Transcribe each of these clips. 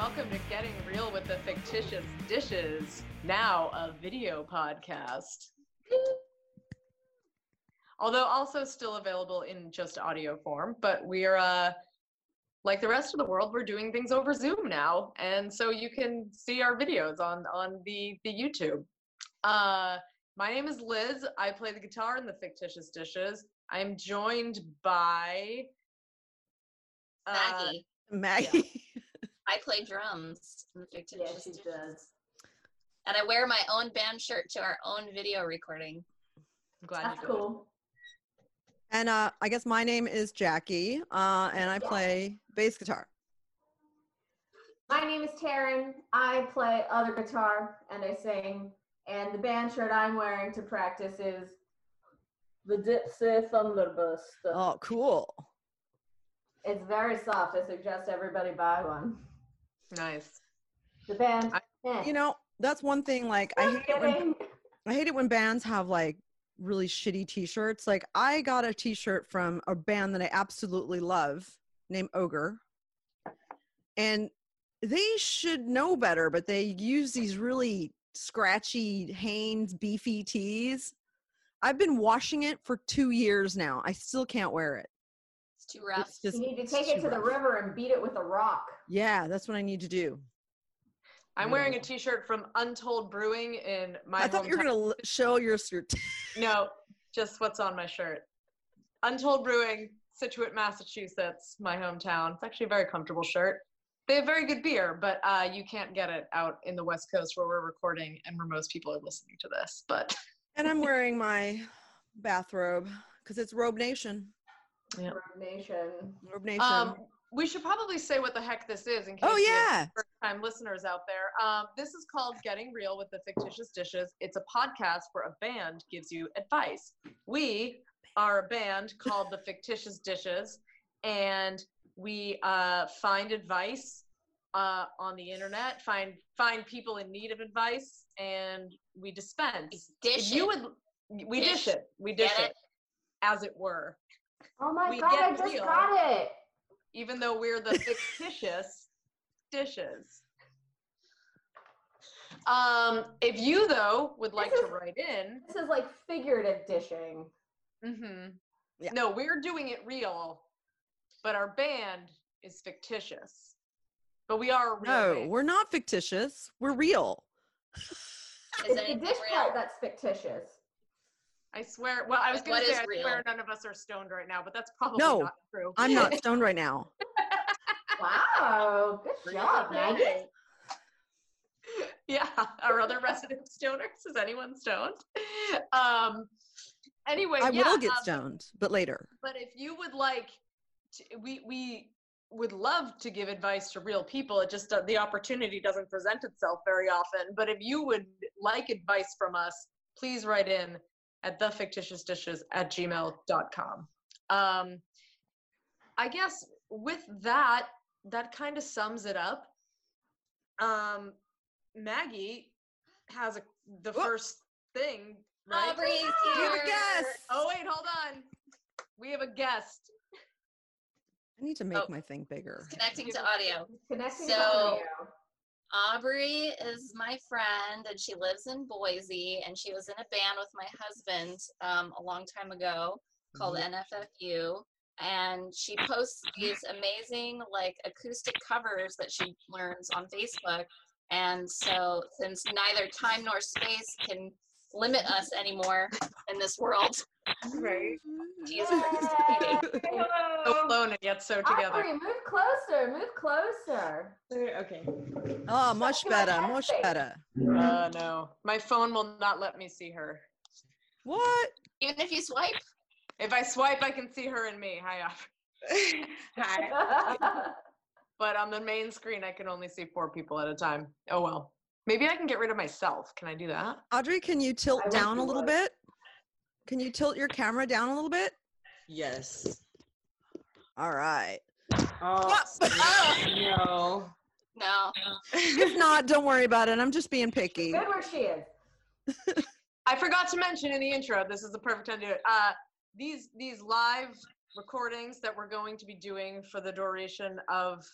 welcome to Getting Real with the Fictitious Dishes, now a video podcast. Although also still available in just audio form, but we're uh like the rest of the world, we're doing things over Zoom now, and so you can see our videos on on the the YouTube. Uh, my name is Liz. I play the guitar in the Fictitious Dishes. I'm joined by uh, Maggie. Maggie. I play drums in the fictitious. Yeah, she does. And I wear my own band shirt to our own video recording. I'm glad That's you did cool. and uh, I guess my name is Jackie, uh, and I play bass guitar. My name is Taryn. I play other guitar and I sing. And the band shirt I'm wearing to practice is the Dipsy Thunderburst. Oh, cool. It's very soft. I suggest everybody buy one. Nice. The band. I-. You know, that's one thing. Like, I hate it when. I hate it when bands have like really shitty T-shirts. Like, I got a T-shirt from a band that I absolutely love named Ogre, and they should know better, but they use these really scratchy Hanes beefy tees. I've been washing it for two years now. I still can't wear it. It's too rough. It's just You need to take it too to the river and beat it with a rock. Yeah, that's what I need to do. I'm wearing a T-shirt from Untold Brewing in my. I thought you were gonna show your shirt. No, just what's on my shirt. Untold Brewing, Scituate, Massachusetts, my hometown. It's actually a very comfortable shirt. They have very good beer, but uh, you can't get it out in the West Coast where we're recording and where most people are listening to this. But and I'm wearing my bathrobe because it's Robe Nation. Yeah. Rogue Nation. Robe Nation. um, we should probably say what the heck this is in case oh yeah. first-time listeners out there. Um, this is called Getting Real with the Fictitious Dishes. It's a podcast where a band gives you advice. We are a band called the Fictitious Dishes, and we uh, find advice uh, on the internet, find find people in need of advice, and we dispense. Dish if you would, we Dish. dish it. We dish Get it, as it were. Oh my We god, get I just real. got it. Even though we're the fictitious dishes. Um, if you though would like This to write in, This is like figurative dishing. Mm-hmm. Yeah. no, we're doing it real, but our band is fictitious. But we are real No, band. we're not fictitious. We're real. It's the dish real? part that's fictitious. I swear. Well, I was going to say is I swear none of us are stoned right now, but that's probably No, not true. I'm not stoned right now. Wow, good job, Maggie. yeah, our other resident stoners. Is anyone stoned? Um. Anyway, I yeah, will get um, stoned, but later. but if you would like to, we we would love to give advice to real people it just uh, the opportunity doesn't present itself very often but if you would like advice from us please write in at thefictitiousdishes at gmail.com um i guess with that that kind of sums it up um maggie has a the Whoop. first thing right? Aubrey's We have a guest. Oh wait, hold on. We have a guest. I need to make Oh. my thing bigger. Connecting to audio. Connecting to audio. Aubrey is my friend, and she lives in Boise, and she was in a band with my husband um, a long time ago called NFFU. And she posts these amazing, like, acoustic covers that she learns on Facebook. And so, since neither time nor space can limit us anymore in this world, Right. she is participating. So alone and yet so together. Aubrey, move closer, move closer. Okay. Oh, much better, much better. Uh no. My phone will not let me see her. What? Even if you swipe, If I swipe I can see her and me. Hi Aubrey. Hi. But on the main screen I can only see four people at a time. Oh well. Maybe I can get rid of myself. Can I do that? Audrey, can you tilt I down a little would. bit? Can you tilt your camera down a little bit? Yes. All right. Oh, no. no. If not, don't worry about it. I'm just being picky. Good where she is. I forgot to mention in the intro, this is the perfect time to do it. Uh, these these live recordings that we're going to be doing for the duration of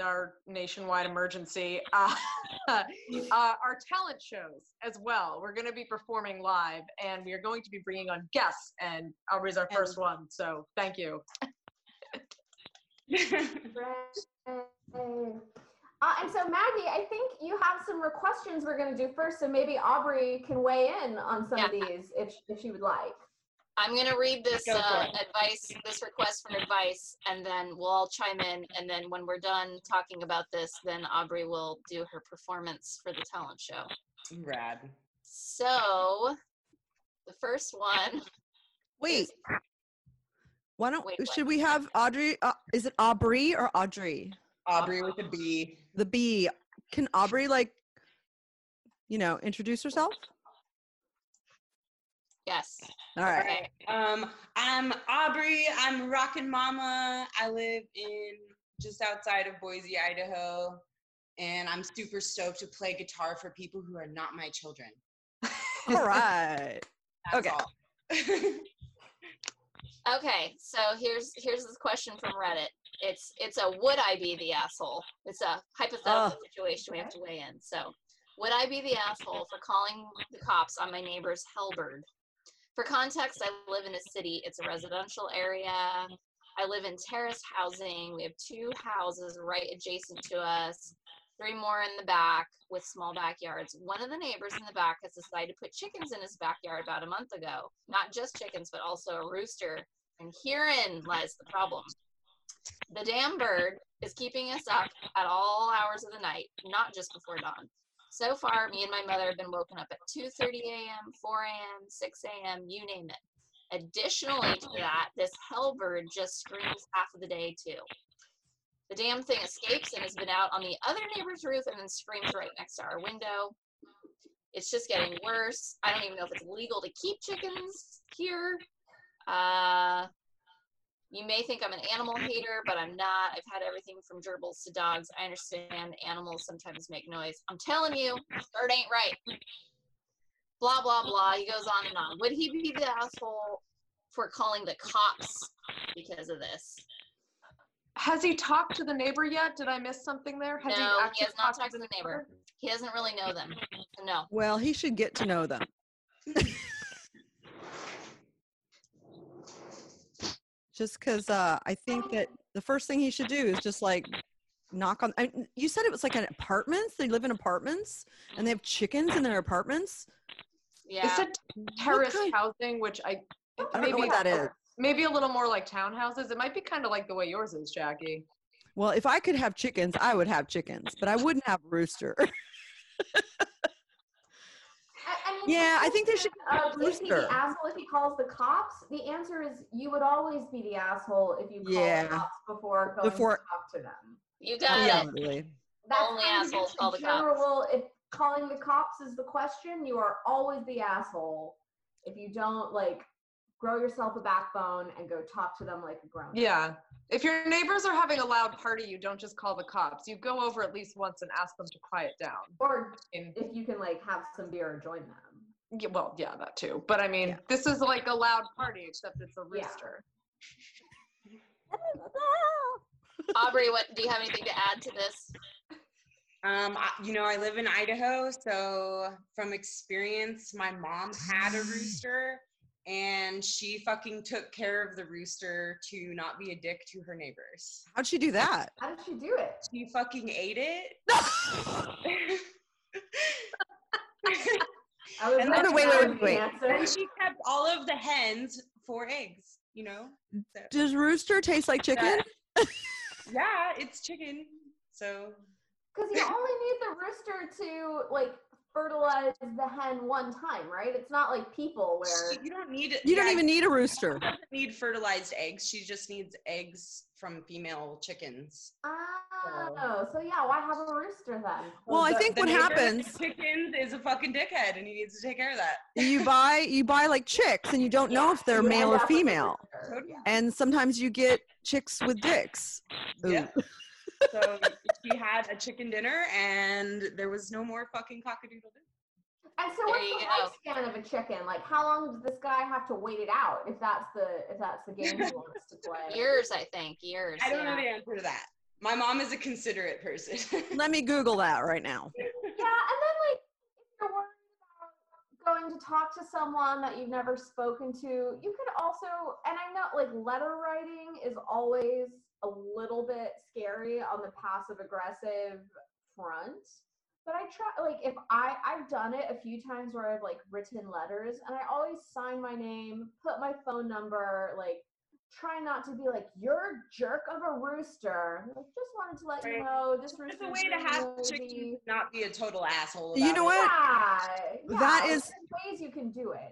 our nationwide emergency, uh, uh, our talent shows as well. We're going to be performing live, and we are going to be bringing on guests. And Aubrey's our first one, so thank you. Uh, and so Maggie, I think you have some re- questions we're going to do first, so maybe Aubrey can weigh in on some of these if if she would like. I'm gonna read this Go uh, advice, this request for advice, and then we'll all chime in. And then when we're done talking about this, then Aubrey will do her performance for the talent show. Rad. So, the first one. Wait. Why don't Wait, what? should we have Audrey? Uh, is it Aubrey or Audrey? Aubrey with a B. The B. Can Aubrey like, you know, introduce herself? Yes. All right. Okay. Um, I'm Aubrey. I'm rockin' mama. I live in just outside of Boise, Idaho, and I'm super stoked to play guitar for people who are not my children. All right. Okay. all. Okay. So here's here's this question from Reddit. It's it's a would I be the asshole? It's a hypothetical Oh. situation we have to weigh in. So, would I be the asshole for calling the cops on my neighbor's Hellbird? For context, I live in a city. It's a residential area. I live in terrace housing. We have two houses right adjacent to us, three more in the back with small backyards. One of the neighbors in the back has decided to put chickens in his backyard about a month ago. Not just chickens, but also a rooster. And herein lies the problem. The damn bird is keeping us up at all hours of the night, not just before dawn. So far, me and my mother have been woken up at 2:30 a.m., 4 a.m., 6 a.m., you name it. Additionally to that, this hellbird just screams half of the day too. The damn thing escapes and has been out on the other neighbor's roof and then screams right next to our window. It's just getting worse. I don't even know if it's legal to keep chickens here. Uh, you may think I'm an animal hater, but I'm not. I've had everything from gerbils to dogs. I understand animals sometimes make noise. I'm telling you, bird ain't right. Blah, blah, blah. He goes on and on. Would he be the asshole for calling the cops because of this? Has he talked to the neighbor yet? Did I miss something there? Has No, he actually has not talked to the neighbor. He doesn't really know them. No. Well, he should get to know them. just because uh, I think that the first thing he should do is just like knock on. I, you said it was like an apartments. They live in apartments and they have chickens in their apartments. Yeah. It's a terrace kind- housing, which I I don't know maybe what that is. maybe a little more like townhouses. It might be kind of like the way yours is, Jackie. Well, if I could have chickens, I would have chickens, but I wouldn't have rooster. I, I mean, Yeah, I think they question should of Is he rooster. the asshole if he calls the cops? The answer is you would always be the asshole if you call Yeah. the cops before going Before- to talk to them. You got it. Reality. That's Only kind of assholes call a the cops. general, If calling the cops is the question, you are always the asshole if you don't like grow yourself a backbone and go talk to them like a grown. Yeah. If your neighbors are having a loud party, you don't just call the cops. You go over at least once and ask them to quiet down. Or if you can like have some beer and join them. Yeah, well, yeah, that too. But I mean, Yeah. this is like a loud party, except it's a Yeah. rooster. Aubrey, what do you have anything to add to this? Um, I, you know, I live in Idaho, so from experience, my mom had a rooster, and she fucking took care of the rooster to not be a dick to her neighbors. How'd she do that? How did she do it? She fucking ate it. I was And like, then- wait, that wait, wait. and she kept all of the hens for eggs. You know. So- Does rooster taste like chicken? yeah, it's chicken. So Because you only need the rooster to like fertilize the hen one time, right? It's not like people where you don't need You don't even need a rooster. She doesn't need fertilized eggs. She just needs eggs from female chickens. Oh, so yeah, why have a rooster then? Well, I The- think the what happens, Chickens is a fucking dickhead, and he needs to take care of that. you buy you buy like chicks, and you don't know if they're male or up with a female. Totally. And sometimes you get chicks with dicks. Ooh. Yeah. so she had a chicken dinner, and there was no more fucking cockadoodle doo. And so There what's you the go. lifespan of a chicken? Like how long does this guy have to wait it out if that's the if that's the game he wants to play? Years, I think. Years. I don't know the answer to that. My mom is a considerate person. Let me Google that right now. Yeah, and then like if you're worried about going to talk to someone that you've never spoken to, you could also and I know like letter writing is always a little bit scary on the passive aggressive front. But I try like if I I've done it a few times where I've like written letters and I always sign my name, put my phone number, like try not to be like you're a jerk of a rooster. Like, just wanted to let you know this It's a way to have chickens not be a total asshole. You know it. what? Yeah, yeah, is- there's ways you can do it.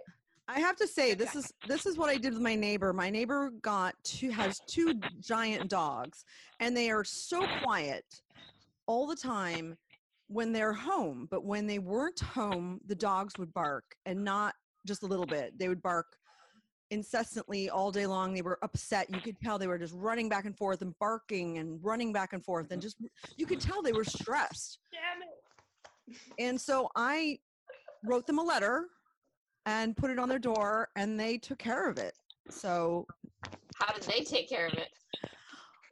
I have to say this is this is what I did with my neighbor. My neighbor got two has two giant dogs and they are so quiet all the time when they're home, but when they weren't home, the dogs would bark and not just a little bit. They would bark incessantly all day long. They were upset. You could tell they were just running back and forth and barking and running back and forth and just you could tell they were stressed. Damn it. And so I wrote them a letter and put it on their door and they took care of it. So How did they take care of it?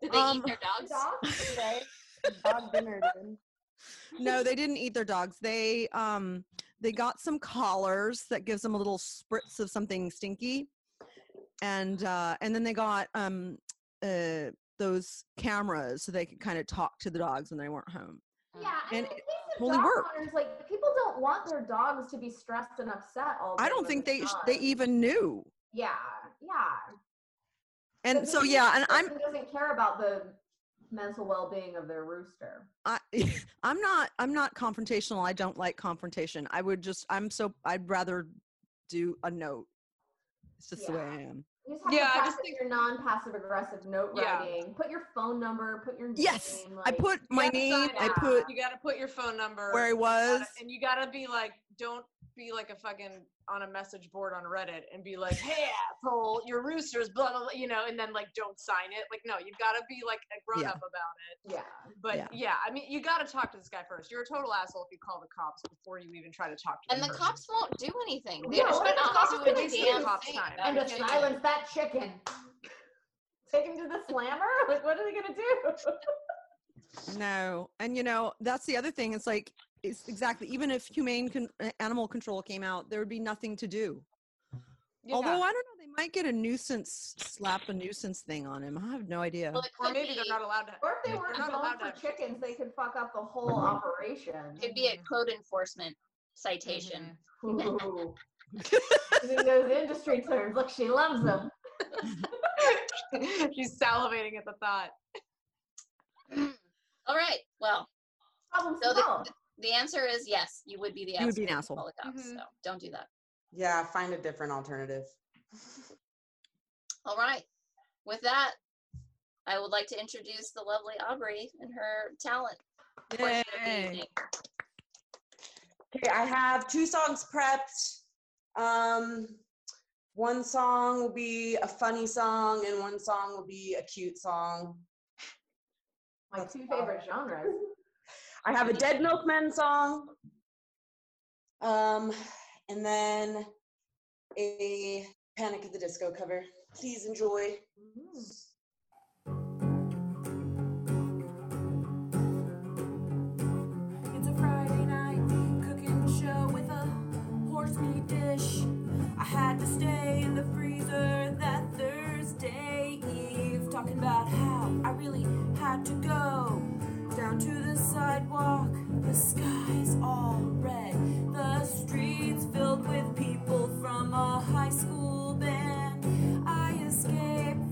Did they Um, eat their dogs? Dogs? Right? Dog dinner, dude. no, they didn't eat their dogs. They um they got some collars that gives them a little spritz of something stinky. And uh and then they got um uh those cameras so they could kind of talk to the dogs when they weren't home. Yeah, And and, in it case of totally dog owners, like people don't want their dogs to be stressed and upset all. I don't think they sh- they even knew. Yeah, yeah. And But so yeah, and I'm doesn't care about the mental well-being of their rooster. I I'm not I'm not confrontational. I don't like confrontation. I would just I'm so I'd rather do a note. It's just the way I am. You just have Yeah, I to just practice think- your non-passive aggressive note Yeah. writing. Put your phone number. Put your Yes, name. I put my name. I put You got to put your phone number where I you gotta- was. and you got to be like, don't be like a fucking on a message board on Reddit and be like, hey asshole, your rooster's blah blah blah, you know, and then like don't sign it. Like no, you've got to be like a grown Yeah. up about it. Yeah. But Yeah. yeah. I mean, you got to talk to this guy first. You're a total asshole if you call the cops before you even try to talk to And the the person. cops won't do anything. They Yeah, just what will are the not cops do a gonna do? damn Cops time. And it. to can't- silence that chicken. Take him to the slammer? Like, what are they gonna do? No, and you know that's the other thing. It's like it's exactly even if humane con- uh, animal control came out, there would be nothing to do. Yeah. Although I don't know, they might get a nuisance slap a nuisance thing on him. I have no idea. Well, or maybe be, they're not allowed to. Or if they They're weren't not going allowed for to- chickens, they could fuck up the whole operation. it'd be a code enforcement citation. Ooh. Using those industry terms. Look, she loves them. She's salivating at the thought. All right. Well, Problem So the- solved. The answer is yes. You would be the You asshole. would be an asshole. call the cops, Mhm. So don't do that. Yeah, find a different alternative. All right. With that, I would like to introduce the lovely Aubrey and her talent. portion Yay. evening. Okay, I have two songs prepped. Um, one song will be a funny song, and one song will be a cute song. My two favorite genres. I have a Dead Milkmen song, um, and then a Panic at the Disco cover. Please enjoy. Mm. It's a Friday night cooking show with a horse meat dish. I had to stay in the freezer that Thursday Eve, talking about how I really had to go to the sidewalk. The sky's all red, the streets filled with people from a high school band. I escaped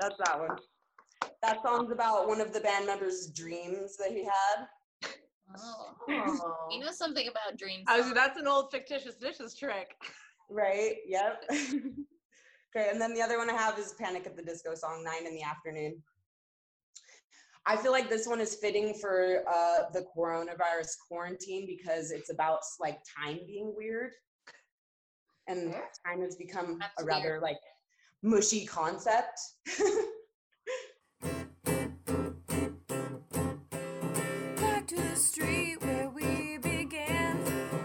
that's that one. That song's about one of the band members' dreams that he had. Oh. You know something about dreams. I was, that's an old fictitious dishes trick. Right. Yep. okay, and then the other one I have is Panic at the Disco song, Nine in the Afternoon. I feel like this one is fitting for uh, the coronavirus quarantine because it's about like time being weird, and Fair. time has become That's a rather like mushy concept. Back to the street where we began.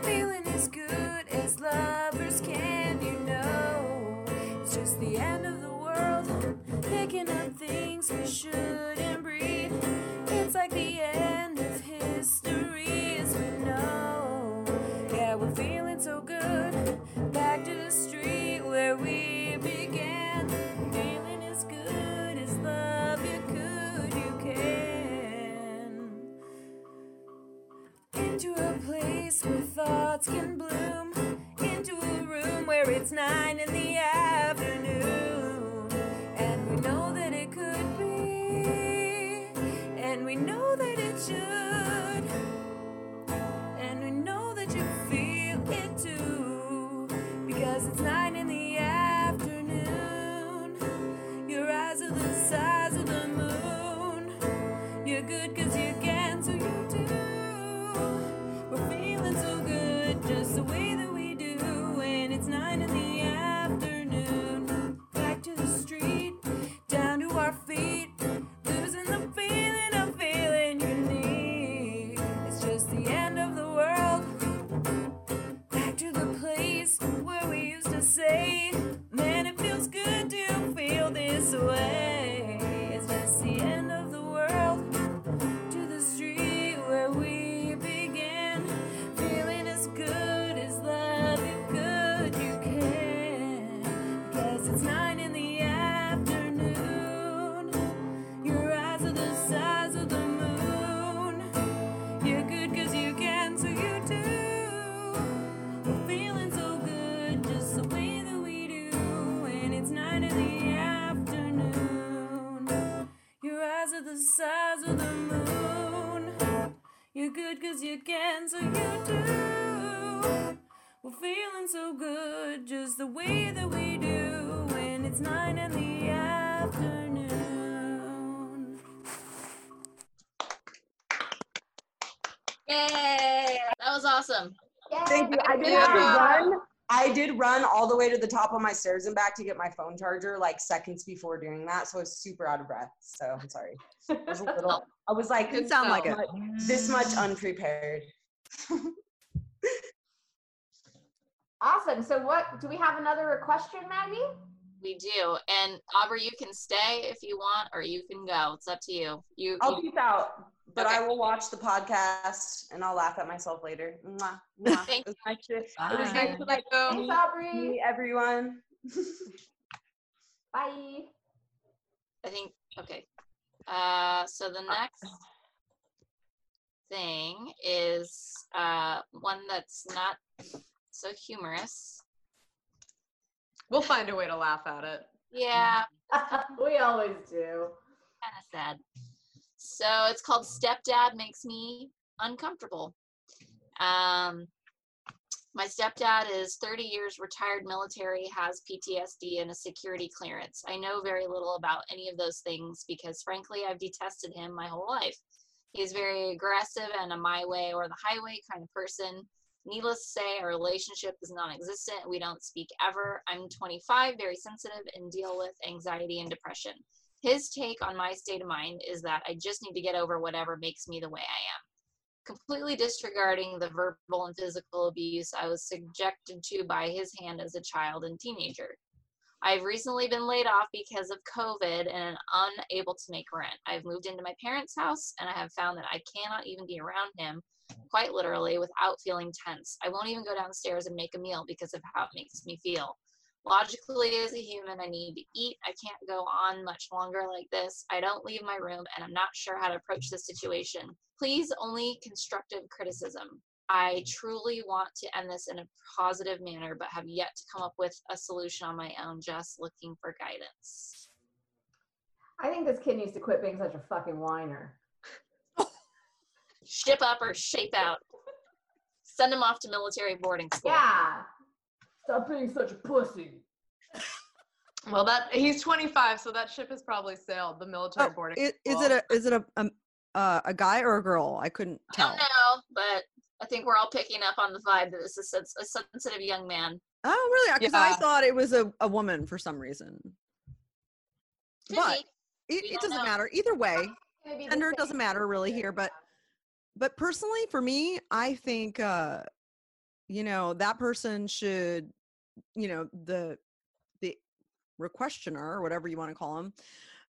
Feeling as good as lovers can, you know. It's just the end of the world. Picking up things we shouldn't into a place where thoughts can bloom, into a room where it's nine in the afternoon, and we know that it could be, and we know that it should, it's nine in the afternoon. Yay! That was awesome. Thank you. I did have to run. I did run all the way to the top of my stairs and back to get my phone charger like seconds before doing that. So I was super out of breath. So I'm sorry. I was a little, I was like, Didn't sound like it. this much unprepared. Awesome. So what do we have another question, Maggie? We do. And Aubrey, you can stay if you want, or you can go. It's up to you. You, I'll you peace out, but I will watch the podcast and I'll laugh at myself later. Mwah, mwah. Thank It was nice to, it was Bye. nice to like Thanks, Aubrey. meet everyone. Bye. I think okay. Uh, so the next thing is uh, one that's not so humorous. We'll find a way to laugh at it. Yeah, we always do. kind of sad. So it's called Stepdad Makes Me Uncomfortable. Um, my stepdad is 30 years retired military, has PTSD and a security clearance. I know very little about any of those things because, frankly, I've detested him my whole life. He's very aggressive and a my way or the highway kind of person. Needless to say, our relationship is non existent. We don't speak ever. I'm 25, very sensitive, and deal with anxiety and depression. His take on my state of mind is that I just need to get over whatever makes me the way I am. Completely disregarding the verbal and physical abuse I was subjected to by his hand as a child and teenager. I've recently been laid off because of COVID and unable to make rent. I've moved into my parents' house and I have found that I cannot even be around him, quite literally, without feeling tense. I won't even go downstairs and make a meal because of how it makes me feel. Logically, as a human, I need to eat. I can't go on much longer like this. I don't leave my room and I'm not sure how to approach this situation. Please, only constructive criticism. I truly want to end this in a positive manner, but have yet to come up with a solution on my own, just looking for guidance. I think this kid needs to quit being such a fucking whiner. Ship up or shape out. Send him off to military boarding school. Yeah. Stop being such a pussy. Well, that he's 25, so that ship has probably sailed. The military Oh, boarding. i- is school. it a is it a um, uh, a guy or a girl? I couldn't tell. I don't know, but I think we're all picking up on the vibe that this is a, a sensitive young man. Oh, really? Because I thought it was a, a woman for some reason. Could But be. it, it doesn't know. matter either way. Gonna be the Gender doesn't matter really here, but but personally for me, I think uh, you know that person should, you know the the requestioner or whatever you want to call them.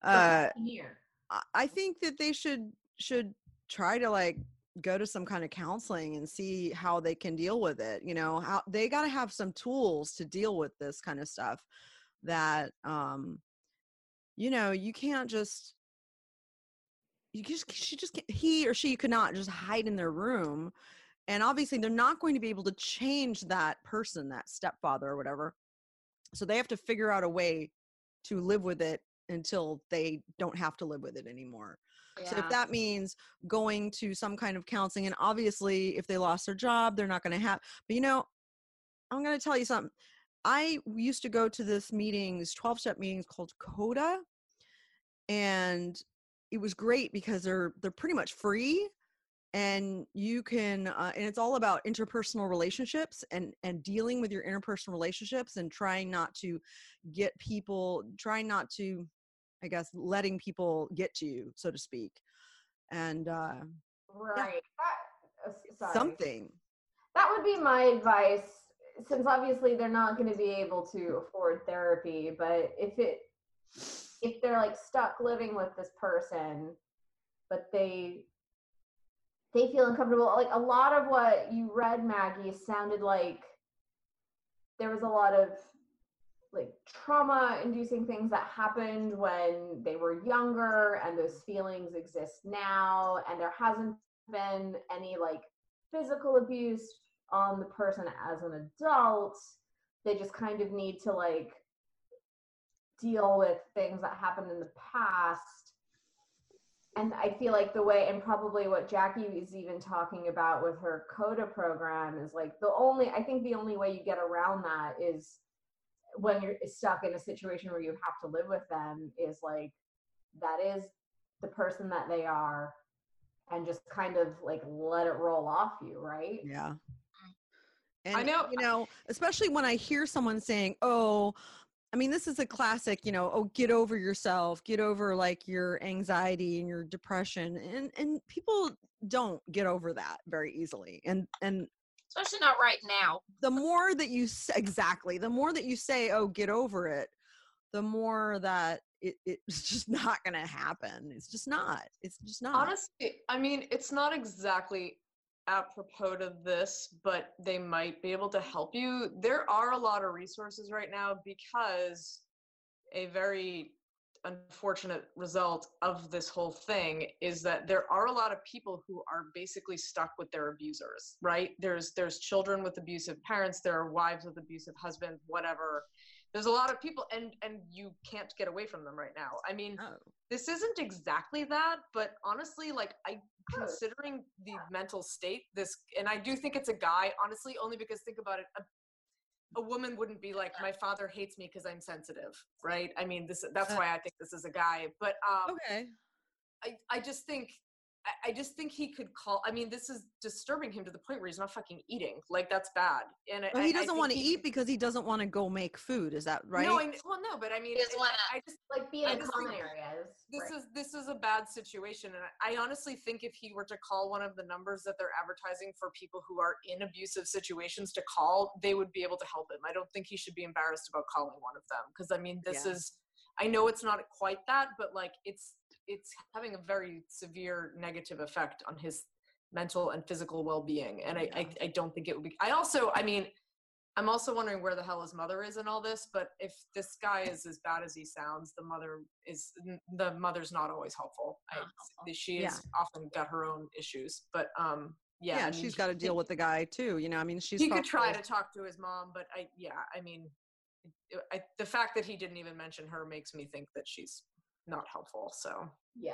Uh, here. I- I think that they should should try to like go to some kind of counseling and see how they can deal with it. You know, how they got to have some tools to deal with this kind of stuff. That um, you know, you can't just you just she just he or she could not just hide in their room. And obviously, they're not going to be able to change that person, that stepfather or whatever. So they have to figure out a way to live with it until they don't have to live with it anymore. So if that means going to some kind of counseling, and obviously if they lost their job, they're not going to have. But you know, I'm going to tell you something. I used to go to this meetings, 12 step meetings called CODA, and it was great because they're they're pretty much free and you can uh, and it's all about interpersonal relationships and and dealing with your interpersonal relationships and trying not to get people trying not to i guess letting people get to you so to speak and uh Right. That, uh, sorry. something That would be my advice, since obviously they're not going to be able to afford therapy. But if it, if they're like stuck living with this person, but they, they feel uncomfortable. Like a lot of what you read, Maggie, sounded like there was a lot of like trauma inducing things that happened when they were younger and those feelings exist now and there hasn't been any like physical abuse on the person as an adult. They just kind of need to like deal with things that happened in the past. And i feel like the way and probably what jackie is even talking about with her coda program is like the only i think the only way you get around that is when you're stuck in a situation where you have to live with them is like that is the person that they are and just kind of like let it roll off you right? Yeah. I know- you know especially when i hear someone saying oh i mean this is a classic you know oh get over yourself get over like your anxiety and your depression and and people don't get over that very easily and and Especially not right now. the more that you s- exactly the more that you say oh get over it the more that it, it's just not gonna happen it's just not it's just not Honestly, I mean, it's not exactly apropos to this, but they might be able to help you. There are a lot of resources right now because a very unfortunate result of this whole thing is that there are a lot of people who are basically stuck with their abusers right? There's there's children with abusive parents there are wives with abusive husbands whatever. There's a lot of people and and you can't get away from them right now. I mean oh. this isn't exactly that but honestly like i considering the mental state this and i do think it's a guy honestly only because think about it a, woman wouldn't be like my father hates me because i'm sensitive right? I mean this that's Uh, why i think this is a guy but um okay. I, I just think I, I just think he could call i mean this is disturbing him to the point where he's not fucking eating like that's bad and well, I- he doesn't want to eat because he doesn't want to go make food is that right no I, well no but i mean He doesn't I- wanna- I just like be in just common areas this right. is this is a bad situation and i honestly think if he were to call one of the numbers that they're advertising for people who are in abusive situations to call they would be able to help him i don't think he should be embarrassed about calling one of them because i mean this Yeah. is i know it's not quite that but like it's it's having a very severe negative effect on his mental and physical well-being and I, I Yeah. i don't think it would be i also i mean i'm also wondering where the hell his mother is in all this but if this guy is as bad as he sounds the mother is the mother's not always helpful I, she Yeah. often got her own issues but um yeah, yeah, I mean, she's he- got to deal with the guy too you know i mean she's he could try to talk to his mom but i yeah i mean I, the fact that he didn't even mention her makes me think that she's not helpful. So Yeah.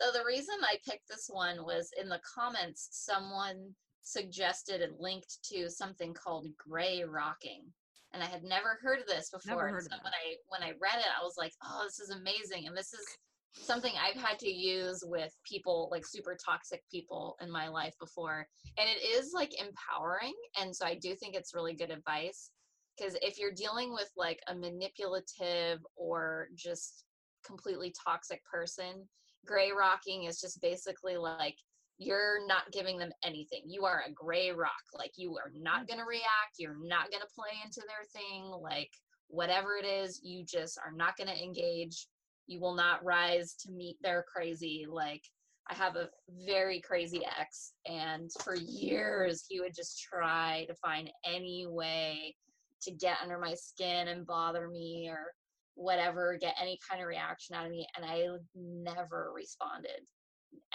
So the reason I picked this one was in the comments, someone suggested and linked to something called gray rocking. And I had never heard of this before. and heard of so that. when I when I read it, I was like, oh, this is amazing. And this is something I've had to use with people like super toxic people in my life before. And it is like empowering. And so I do think it's really good advice. Because if you're dealing with like a manipulative or just completely toxic person, gray rocking is just basically like you're not giving them anything. You are a gray rock. Like you are not going to react. You're not going to play into their thing. Like whatever it is, you just are not going to engage. You will not rise to meet their crazy. Like I have a very crazy ex, and for years he would just try to find any way to get under my skin and bother me or whatever, get any kind of reaction out of me. And I never responded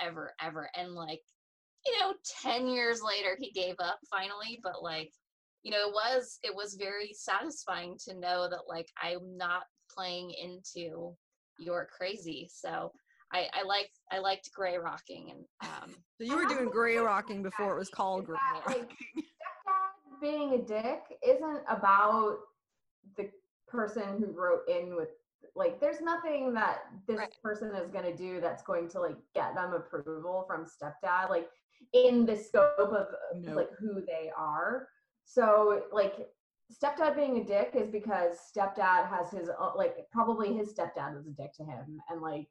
ever, ever. And like, you know, 10 years later, he gave up finally. But like, you know, it was, it was very satisfying to know that like I'm not playing into your crazy. So I, I like, I liked gray rocking and, um, So you were doing gray rocking before it was called gray like, rocking. Being a dick isn't about the person who wrote in with like there's nothing that this Right. person is going to do that's going to like get them approval from stepdad like in the scope of uh, Nope. like who they are so like stepdad being a dick is because stepdad has his o- like probably his stepdad was a dick to him and like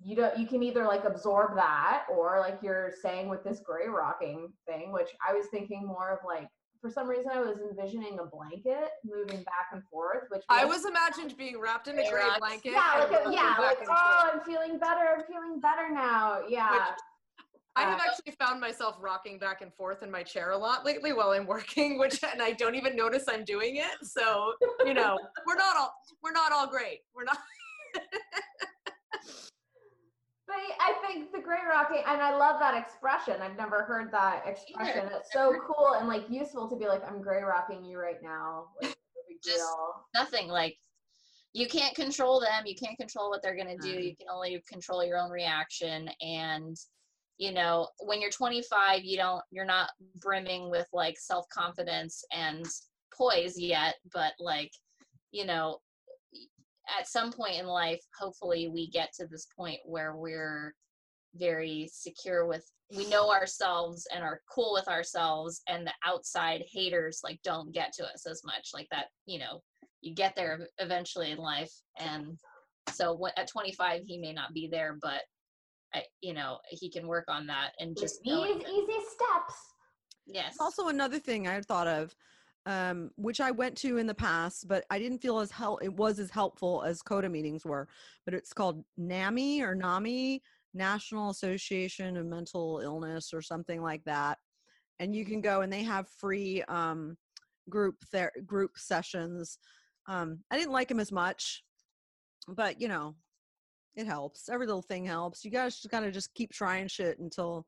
you don't you can either like absorb that or like you're saying with this gray rocking thing which i was thinking more of like for some reason i was envisioning a blanket moving back and forth which I was imagined being wrapped in a Gray gray rocks. blanket. yeah like a, yeah like oh forth. i'm feeling better i'm feeling better now yeah I have Uh, actually found myself rocking back and forth in my chair a lot lately while I'm working, which and I don't even notice I'm doing it. So you know, we're not all we're not all great. We're not. but i think the gray rocking and i love that expression. I've never heard that expression. it's so cool and like useful to be like i'm gray rocking you right now. Like Just- nothing like you can't control them you can't control what they're going to do Mhm. you can only control your own reaction and you know when you're 25 you don't you're not brimming with like self-confidence and poise yet but like you know at some point in life hopefully we get to this point where we're very secure with we know ourselves and are cool with ourselves and the outside haters like don't get to us as much like that you know you get there eventually in life. And so wh- at 25 he may not be there but I, you know he can work on that and just these easy steps. Yes. Also another thing I thought of, um, which I went to in the past, but I didn't feel as hel- it was as helpful as CODA meetings were. But it's called NAMI or NAMI, National Association of Mental Illness or something like that. And you can go and they have free um, group ther- group sessions. Um, I didn't like them as much, but you know, it helps. Every little thing helps. You guys just gotta just keep trying shit until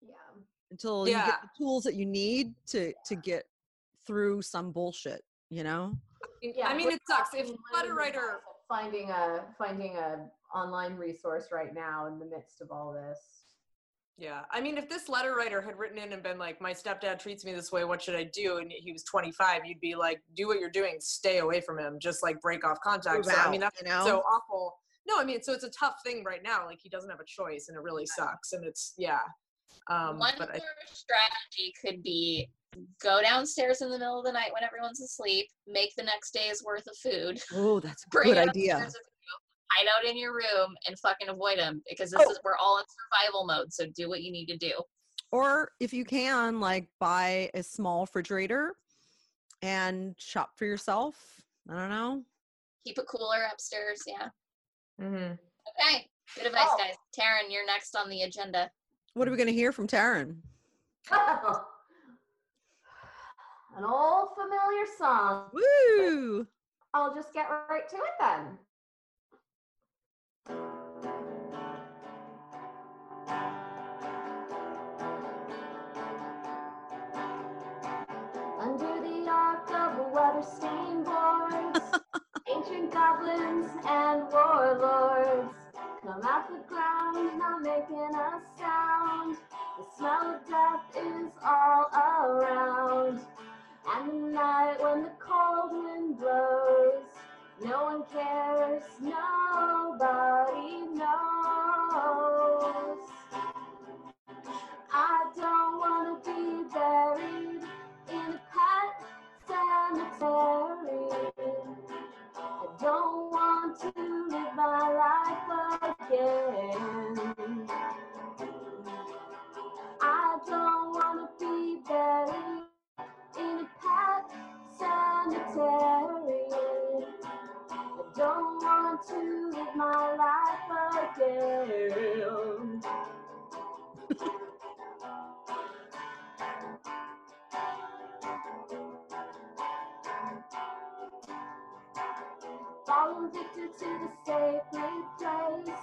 yeah until you get the tools that you need to to get through some bullshit you know Yeah, I mean, it sucks if talking letter writer. finding a finding a online resource right now in the midst of all this. Yeah, I mean, if this letter writer had written in and been like, "My stepdad treats me this way. What should I do?" and he was 25, you'd be like, "Do what you're doing. Stay away from him. Just like break off contact." Move So I mean, that's you know? so awful. No, I mean, so it's a tough thing right now. Like he doesn't have a choice, and it really sucks. And it's yeah. Um, One but I, more strategy could be go downstairs in the middle of the night when everyone's asleep, make the next day's worth of food, oh that's a bring good idea upstairs with you, hide out in your room, and fucking avoid them because this Oh. is we're all in survival mode. So do what you need to do. or if you can like buy a small refrigerator and shop for yourself i don't know Keep a cooler upstairs. Yeah. Mhm. Okay. Good advice, Oh. guys. Taryn, you're next on the agenda. what are we going to hear from taryn an old familiar song. Woo! I'll just get right to it then. Under the arc of weather-stained boards, ancient goblins and warlords come out the ground, not making a sound. The smell of death is all around. And the night when the cold wind blows, no one cares, nobody knows. I don't want to be buried in a pet cemetery. I don't want to live my life again. Want to live my life again. Fallen victim to the sacred place.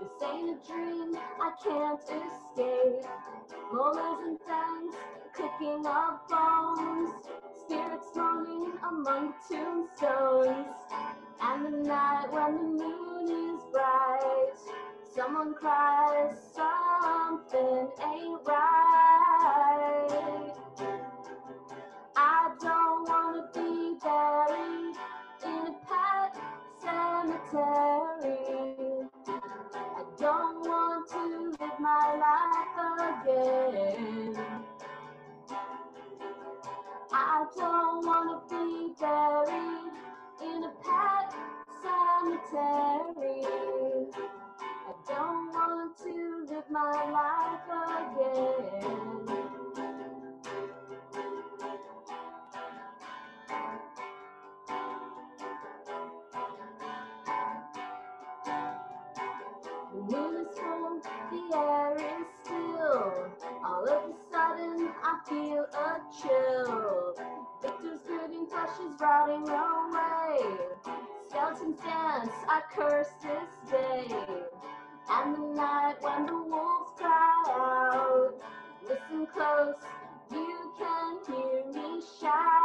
This ain't a dream, I can't escape. Molars and fangs, clicking of bones. Spirits moaning among tombstones. And the night when the moon is bright, someone cries, something ain't right. I don't wanna be buried in a pet cemetery. I don't want to live my life again. I don't wanna be buried a pet cemetery. I don't want to live my life again. The moon is full, the air is still. All of a sudden, I feel a chill. Flesh is rotting away. Skeletons dance, I curse this day. And the night when the wolves cry out. Listen close, you can hear me shout.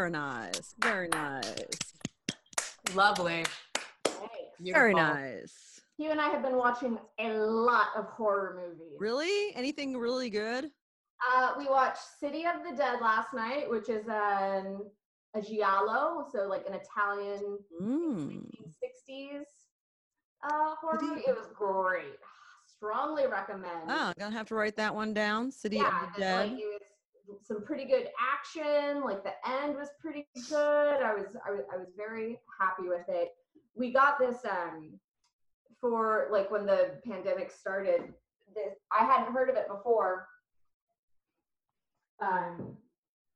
Very nice. Very nice. Lovely. Very nice. You and I have been watching a lot of horror movies. Really? Anything really good? Uh, we watched City of the Dead last night, which is an a giallo, so like an Italian Mm. 1960s uh, horror movie. It was great. Strongly recommend. Oh, gonna have to write that one down. City yeah, of the Dead. like it was some pretty good action. Like the end was pretty good. I was I was I was very happy with it. We got this um for like when the pandemic started. This I hadn't heard of it before. Um,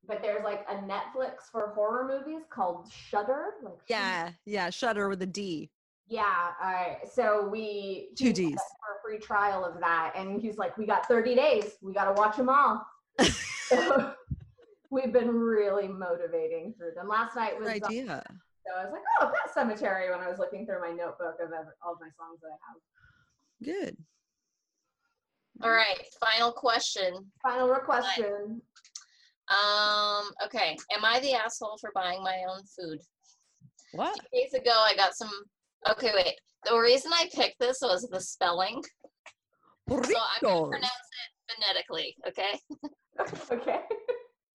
but there's like a Netflix for horror movies called Shudder. Like yeah, yeah. Shutter with a D. yeah. Uh, so we Two Ds. for a free trial of that, and he's like, "We got 30 days. We got to watch them all." so we've been really motivating through them. Last night was Good idea. so I was like, "Oh, Pet Sematary." When I was looking through my notebook of ev- all of my songs that I have. Good. All right, final question. Final question. Um, okay. Am I the asshole for buying my own food? What? Days ago, I got some. Okay, wait. The reason I picked this was the spelling. So I'm going to pronounce it phonetically, okay? okay.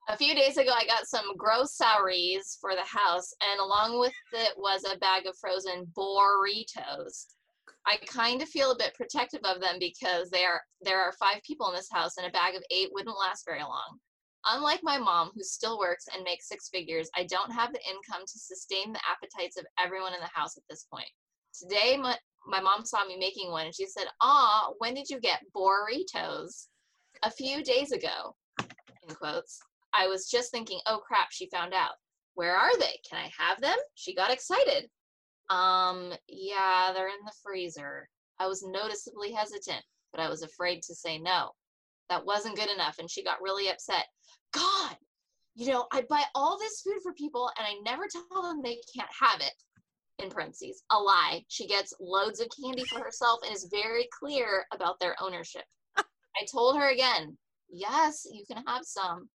A few days ago, I got some groceries for the house, and along with it was a bag of frozen burritos. I kind of feel a bit protective of them because they are there are five people in this house, and a bag of eight wouldn't last very long. Unlike my mom, who still works and makes six figures, I don't have the income to sustain the appetites of everyone in the house at this point. Today, my, my mom saw me making one, and she said, "Ah, when did you get burritos?" A few days ago, in quotes. I was just thinking, oh crap, she found out. Where are they? Can I have them? She got excited. Um, yeah, they're in the freezer. I was noticeably hesitant, but I was afraid to say no. That wasn't good enough, and she got really upset. God, you know, I buy all this food for people and I never tell them they can't have it. In parentheses, a lie. She gets loads of candy for herself and is very clear about their ownership. I told her again, yes, you can have some.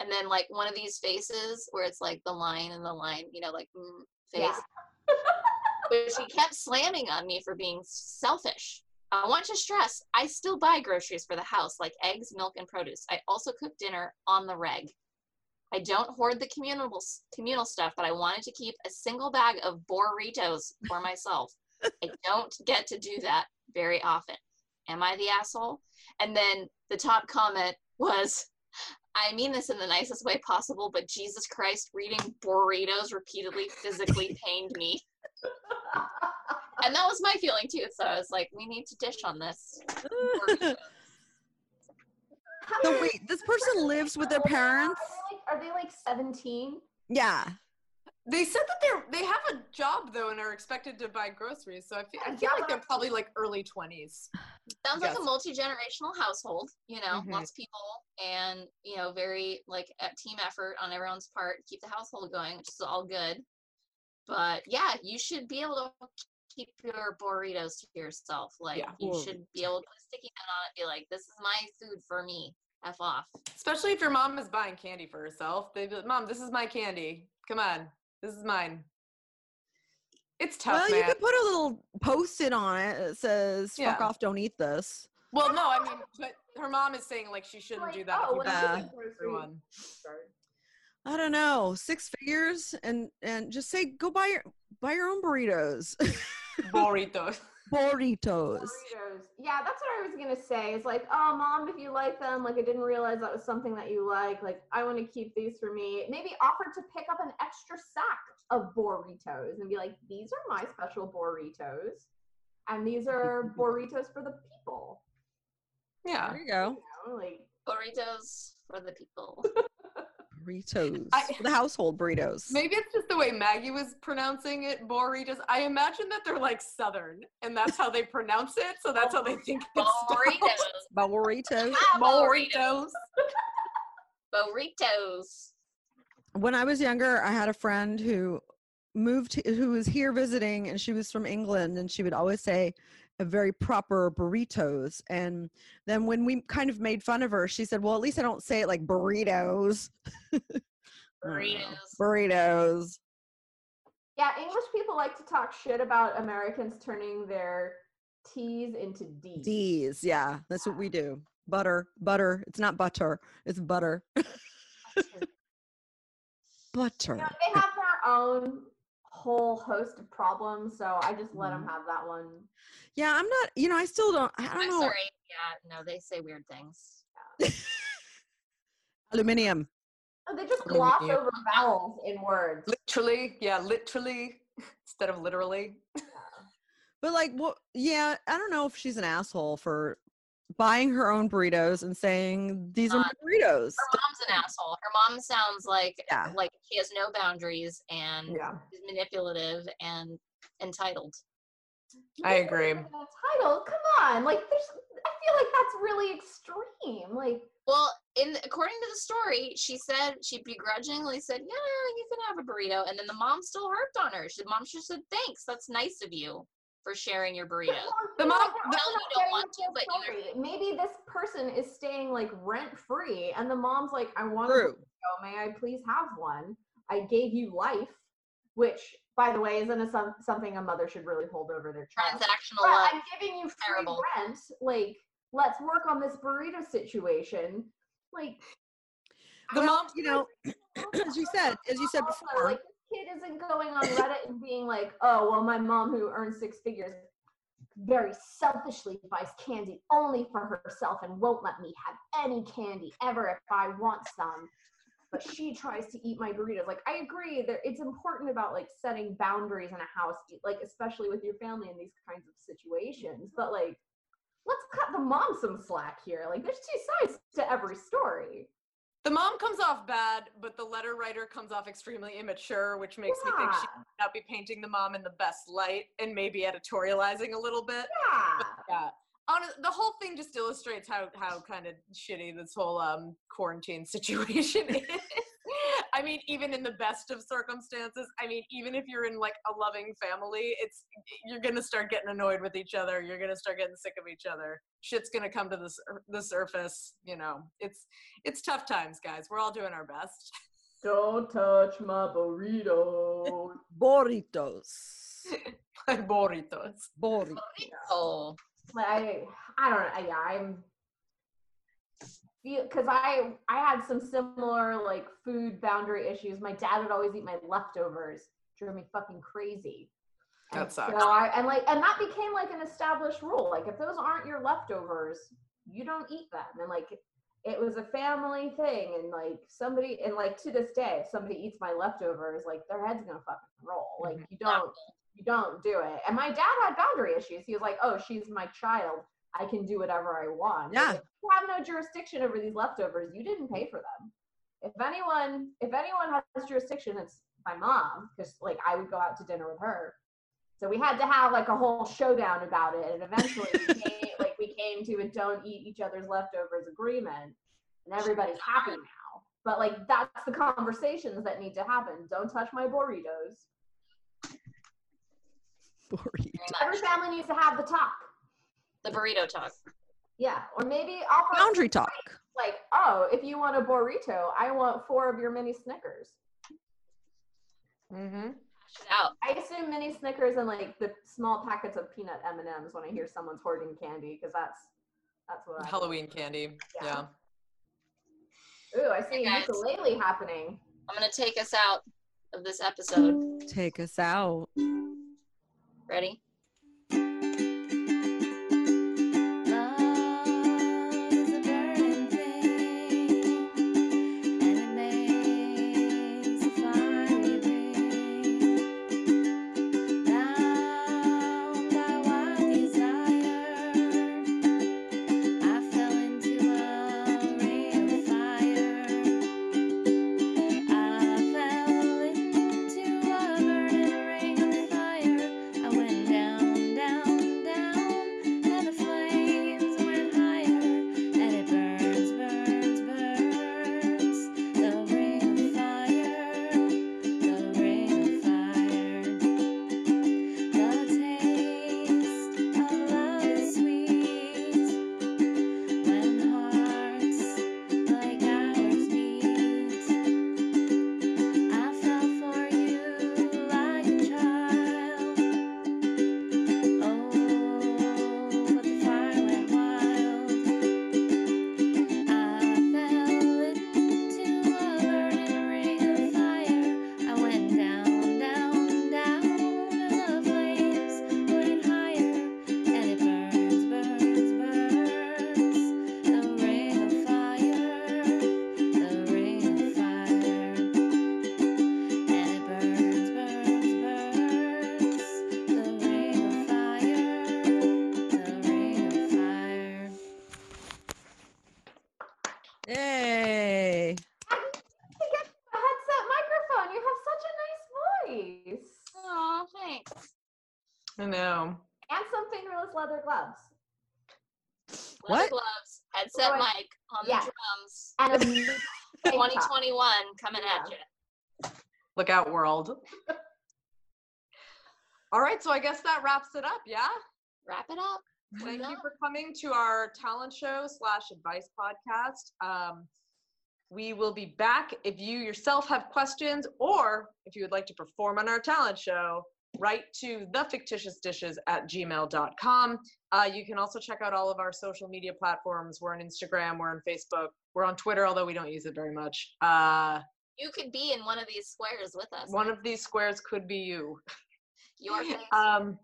And then like one of these faces where it's like the line and the line, you know, like mm, face. Yeah. but she kept slamming on me for being selfish. I want to stress, I still buy groceries for the house, like eggs, milk, and produce. I also cook dinner on the reg. I don't hoard the communal communal stuff, but I wanted to keep a single bag of burritos for myself. I don't get to do that very often. Am I the asshole? And then the top comment was, I mean this in the nicest way possible, but Jesus Christ, reading burritos repeatedly physically pained me. And that was my feeling too. So I was like, we need to dish on this. So wait, this person lives with their parents? Are they like, are they like 17? Yeah. They said that they're they have a job though and are expected to buy groceries. So I feel, I feel like they're probably like early twenties. Sounds like a multi-generational household, you know, Mhm. lots of people and, you know, very like a team effort on everyone's part to keep the household going, which is all good. But yeah, you should be able to keep your burritos to yourself. Like Yeah. you Cool. should be able to put a sticky note on it, be like, this is my food for me. F off. Especially if your mom is buying candy for herself. They'd be like, Mom, this is my candy. Come on. This is mine. It's tough, well, you could put a little post-it on it that says "fuck Yeah. off, don't eat this." Well, no, I mean, but her mom is saying like she shouldn't Like, do that. oh, if you when buy Yeah. I'm it doing for groceries- everyone. Sorry. I don't know, six figures, and and just say go buy your buy your own burritos, Burritos. Burritos. Burritos. Yeah, that's what I was gonna say. It's like, oh, mom, if you like them, like I didn't realize that was something that you like. Like, I want to keep these for me. Maybe offer to pick up an extra sack of burritos and be like, these are my special burritos, and these are burritos for the people. Yeah. There you go, You know, like, Burritos for the people. burritos. I- the household burritos. Maybe it's just the way Maggie was pronouncing it, burritos. I imagine that they're like Southern, and that's how they pronounce it. So that's how they think it's Burritos. Burritos. Burritos. Burritos. Burritos. when I was younger, I had a friend who moved who was here visiting and she was from England and she would always say a very proper burritos and then when we kind of made fun of her she said well at least I don't say it like burritos I don't know. Burritos. burritos yeah, English people like to talk shit about Americans turning their T's into D's. D's yeah that's what we do butter butter it's not butter it's butter butter You know, they have their own whole host of problems, so I just let Mm-hmm. them have that one. yeah I'm not you know I still don't I don't I'm know sorry. Yeah, no, they say weird things. aluminium Oh, they just Maybe gloss over vowels in words. Literally, yeah, literally instead of literally. But like, what? Yeah, I don't know if she's an asshole for buying her own burritos and saying these are my burritos. Her mom's an asshole. Her mom sounds like Yeah. like she has no boundaries and Yeah, is manipulative and entitled. I agree. Title, come on, like there's. I feel like that's really extreme. Like, Well, in according to the story, she said she begrudgingly said, "Yeah, you can have a burrito," and then the mom still harped on her. She, the mom just said, "Thanks, that's nice of you for sharing your burrito." The you mom- the- Tell you don't want to, but you- story. maybe this person is staying like rent free, and the mom's like, "I want a True. burrito. May I please have one? I gave you life." Which, by the way, isn't a, something a mother should really hold over their child. Transactional But love. I'm giving you free Terrible. rent. Like, let's work on this burrito situation. Like, The Well, mom, you know, as you said, as you said before, like this kid isn't going on Reddit and being like, "Oh, well, my mom who earns six figures very selfishly buys candy only for herself and won't let me have any candy ever if I want some." But she tries to eat my burritos. Like I agree that it's important about like setting boundaries in a house, like especially with your family in these kinds of situations. But like, let's cut the mom some slack here. Like there's two sides to every story. The mom comes off bad, but the letter writer comes off extremely immature, which makes me think she might not be painting the mom in the best light and maybe editorializing a little bit. Yeah. Yeah. On the whole thing just illustrates how how kind of shitty this whole um quarantine situation is. I mean, even in the best of circumstances, I mean, even if you're in like a loving family, it's you're gonna start getting annoyed with each other. You're gonna start getting sick of each other. Shit's gonna come to the the surface. You know, it's it's tough times, guys. We're all doing our best. Don't touch my burrito. Burritos. My burritos. Burritos. Oh, Like, I I don't know. Yeah, I'm because I I had some similar like food boundary issues. My dad would always eat my leftovers. Drove me fucking crazy. That sucks. So I and like and that became like an established rule. Like if those aren't your leftovers, you don't eat them. And like it was a family thing. And like somebody and like to this day, if somebody eats my leftovers, like their head's gonna fucking roll. Like Mhm. you don't you don't do it. And my dad had boundary issues. He was like, "Oh, she's my child. I can do whatever I want." Yeah. Like, you have no jurisdiction over these leftovers. You didn't pay for them. If anyone, if anyone has jurisdiction, it's my mom because like I would go out to dinner with her. So we had to have like a whole showdown about it, and eventually we came, like we came to a don't eat each other's leftovers agreement, and everybody's happy now. But like that's the conversations that need to happen. Don't touch my burritos. Burrito. Every family needs to have the talk. The burrito talk. Yeah, or maybe offer Boundary talk. like, oh, if you want a burrito, I want four of your mini Snickers. Mm-hmm. Out. I assume mini Snickers and like the small packets of peanut M and M's when I hear someone's hoarding candy because that's that's what I. Halloween candy. Yeah. Yeah. Ooh, I see Hey, guys. ukulele happening. I'm gonna take us out of this episode. Take us out. Ready? Nice. Oh, thanks. I know. And some fingerless leather gloves. Leather What? gloves, headset Wait. mic on Yeah. the drums. And a 2021 coming at you. Look out, world. All right, so I guess that wraps it up. Yeah. Wrap it up. Thank you for coming to our talent show slash advice podcast. Um, we will be back. If you yourself have questions or if you would like to perform on our talent show, write to thefictitiousdishes at gmail.com. Uh, you can also check out all of our social media platforms. We're on Instagram, we're on Facebook, we're on Twitter, although we don't use it very much. Uh, You could be in one of these squares with us. one of these squares could be you. Your face. um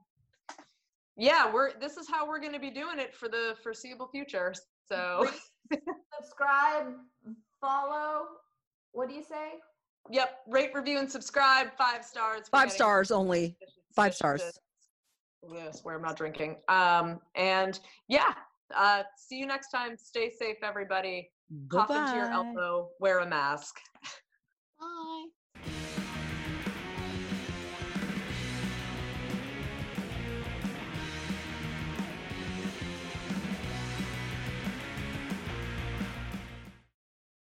yeah we're this is how we're going to be doing it for the foreseeable future so Subscribe, follow. What do you say? yep rate review and subscribe five stars Five stars only. Five stars. yeah, swear i'm not drinking um and yeah uh see you next time stay safe everybody Goodbye. cough into your elbow, wear a mask. Bye.